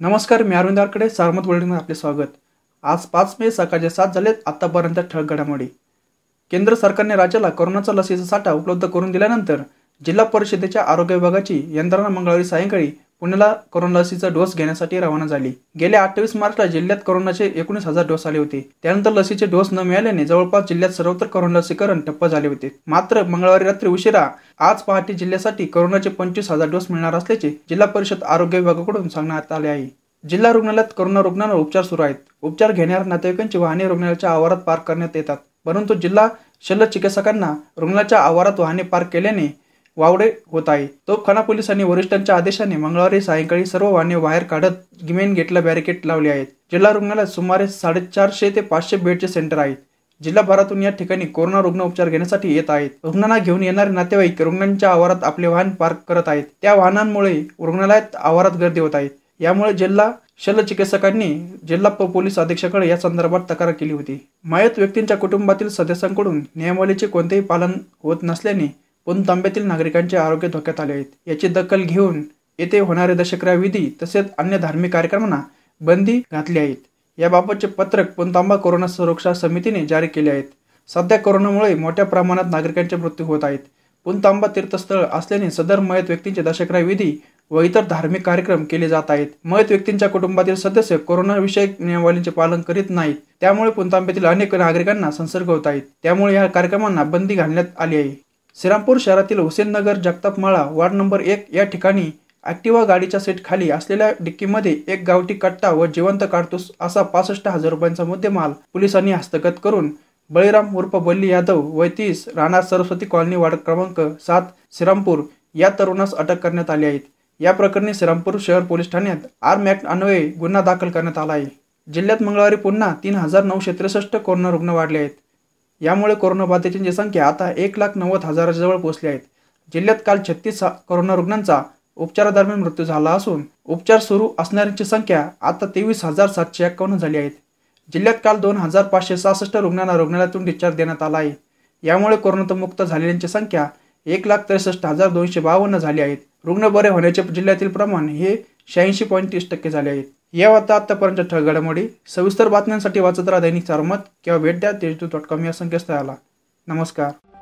नमस्कार मी अरविंदारकडे सारमत बुलेटिनमध्ये आपले स्वागत. आज पाच मे सकाळचे सात झालेत आतापर्यंत ठळक घडामोडी. केंद्र सरकारने राज्याला कोरोनाचा लसीचा साठा उपलब्ध करून दिल्यानंतर जिल्हा परिषदेच्या आरोग्य विभागाची यंत्रणा मंगळवारी सायंकाळी पुण्याला कोरोना लसीचा डोस घेण्यासाठी रवाना झाली. गेल्या अठ्ठावीस मार्चला जिल्ह्यात कोरोनाचे एकोणीस हजार डोस आले होते. त्यानंतर लसीचे डोस न मिळाल्याने जवळपास जिल्ह्यात सर्वत्र कोरोना लसीकरण ठप्प झाले होते. मात्र मंगळवारी रात्री उशिरा आज पहाटे जिल्ह्यासाठी कोरोनाचे पंचवीस हजार डोस मिळणार असल्याचे जिल्हा परिषद आरोग्य विभागाकडून सांगण्यात आले आहे. जिल्हा रुग्णालयात कोरोना रुग्णांवर उपचार सुरू आहेत. उपचार घेणाऱ्या नातेवाईकांची वाहने रुग्णालयाच्या आवारात पार्क करण्यात येतात. परंतु जिल्हा शल्य चिकित्सकांना रुग्णालयाच्या आवारात वाहने पार्क केल्याने वावडे होत आहे. तोपखाना पोलिसांनी वरिष्ठांच्या आदेशाने मंगळवारी सायंकाळी सर्व वाहने बाहेर काढत गिमेन गेटला बॅरिकेड लावले आहेत. जिल्हा रुग्णालयात सुमारे साडेचारशे ते पाचशे बेडचे सेंटर आहेत. जिल्हाभरातून या ठिकाणी कोरोना रुग्ण उपचार घेण्यासाठी येत आहेत. रुग्णांना घेऊन येणारे नातेवाईक रुग्णांच्या आवारात आपले वाहन पार्क करत आहेत. त्या वाहनांमुळे रुग्णालयात आवारात गर्दी होत आहे. यामुळे जिल्हा शल्य चिकित्सकांनी जिल्हा पोलीस अधीक्षकाकडे या संदर्भात तक्रार केली होती. मयत व्यक्तींच्या कुटुंबातील सदस्यांकडून नियमावलीचे कोणतेही पालन होत नसल्याने पण तांब्यातील नागरिकांचे आरोग्य धोक्यात आले आहेत. याची दखल घेऊन येथे होणारे दशकरा विधी तसेच अन्य धार्मिक कार्यक्रमांना बंदी घातली आहेत याबाबतचे पत्रक पुनतांबा कोरोना सुरक्षा समितीने जारी केले आहेत. सध्या कोरोनामुळे मोठ्या प्रमाणात नागरिकांचे मृत्यू होत आहेत. पुनतांबा तीर्थस्थळ असल्याने सदर मयत व्यक्तींचे दशकरा विधी व इतर धार्मिक कार्यक्रम केले जात आहेत. मयत व्यक्तींच्या कुटुंबातील सदस्य कोरोनाविषयक नियमावलीचे पालन करीत नाहीत. त्यामुळे पुनतांब्यातील अनेक नागरिकांना संसर्ग होत आहेत त्यामुळे या कार्यक्रमांना बंदी घालण्यात आली आहे. श्रीरामपूर शहरातील हुसेननगर जगताप माळा वार्ड नंबर एक या ठिकाणी ॲक्टिवा गाडीच्या सीट खाली असलेल्या डिक्कीमध्ये एक गावठी कट्टा व जिवंत काढतूस असा पासष्ट हजार रुपयांचा मुद्देमाल पोलिसांनी हस्तगत करून बळीराम उर्फ बल्ली यादव वय तीस राहणार सरस्वती कॉलनी वार्ड क्रमांक सात श्रीरामपूर या तरुणास अटक करण्यात आली आहे. या प्रकरणी श्रीरामपूर शहर पोलीस ठाण्यात आर्म ऍक्ट अन्वये गुन्हा दाखल करण्यात आला आहे. जिल्ह्यात मंगळवारी पुन्हा तीन हजार नऊशे त्रेसष्ट कोरोना रुग्ण वाढले आहेत. यामुळे कोरोनाबाधितांची संख्या आता एक लाख नव्वद हजाराजवळ पोहोचली आहेत जिल्ह्यात काल छत्तीस कोरोना रुग्णांचा उपचारादरम्यान मृत्यू झाला असून उपचार सुरू असणाऱ्यांची संख्या आता तेवीस हजार सातशे एक्कावन्न झाली आहेत जिल्ह्यात काल दोन हजार पाचशे सहासष्ट रुग्णांना रुग्णालयातून डिस्चार्ज देण्यात आला आहे. यामुळे कोरोनामुक्त झालेल्यांची संख्या एक लाख त्रेसष्ट हजार दोनशे बावन्न झाली आहेत रुग्ण बरे होण्याचे जिल्ह्यातील प्रमाण हे शहाऐंशी पॉईंट तीस टक्के झाले आहेत या होता आत्तापर्यंत ठळ घडामोडी सविस्तर बातम्यांसाठी वाचत राहा दैनिक चारमत किंवा भेट द्या तेजू डॉट कॉम या संकेतस्थळाला. नमस्कार.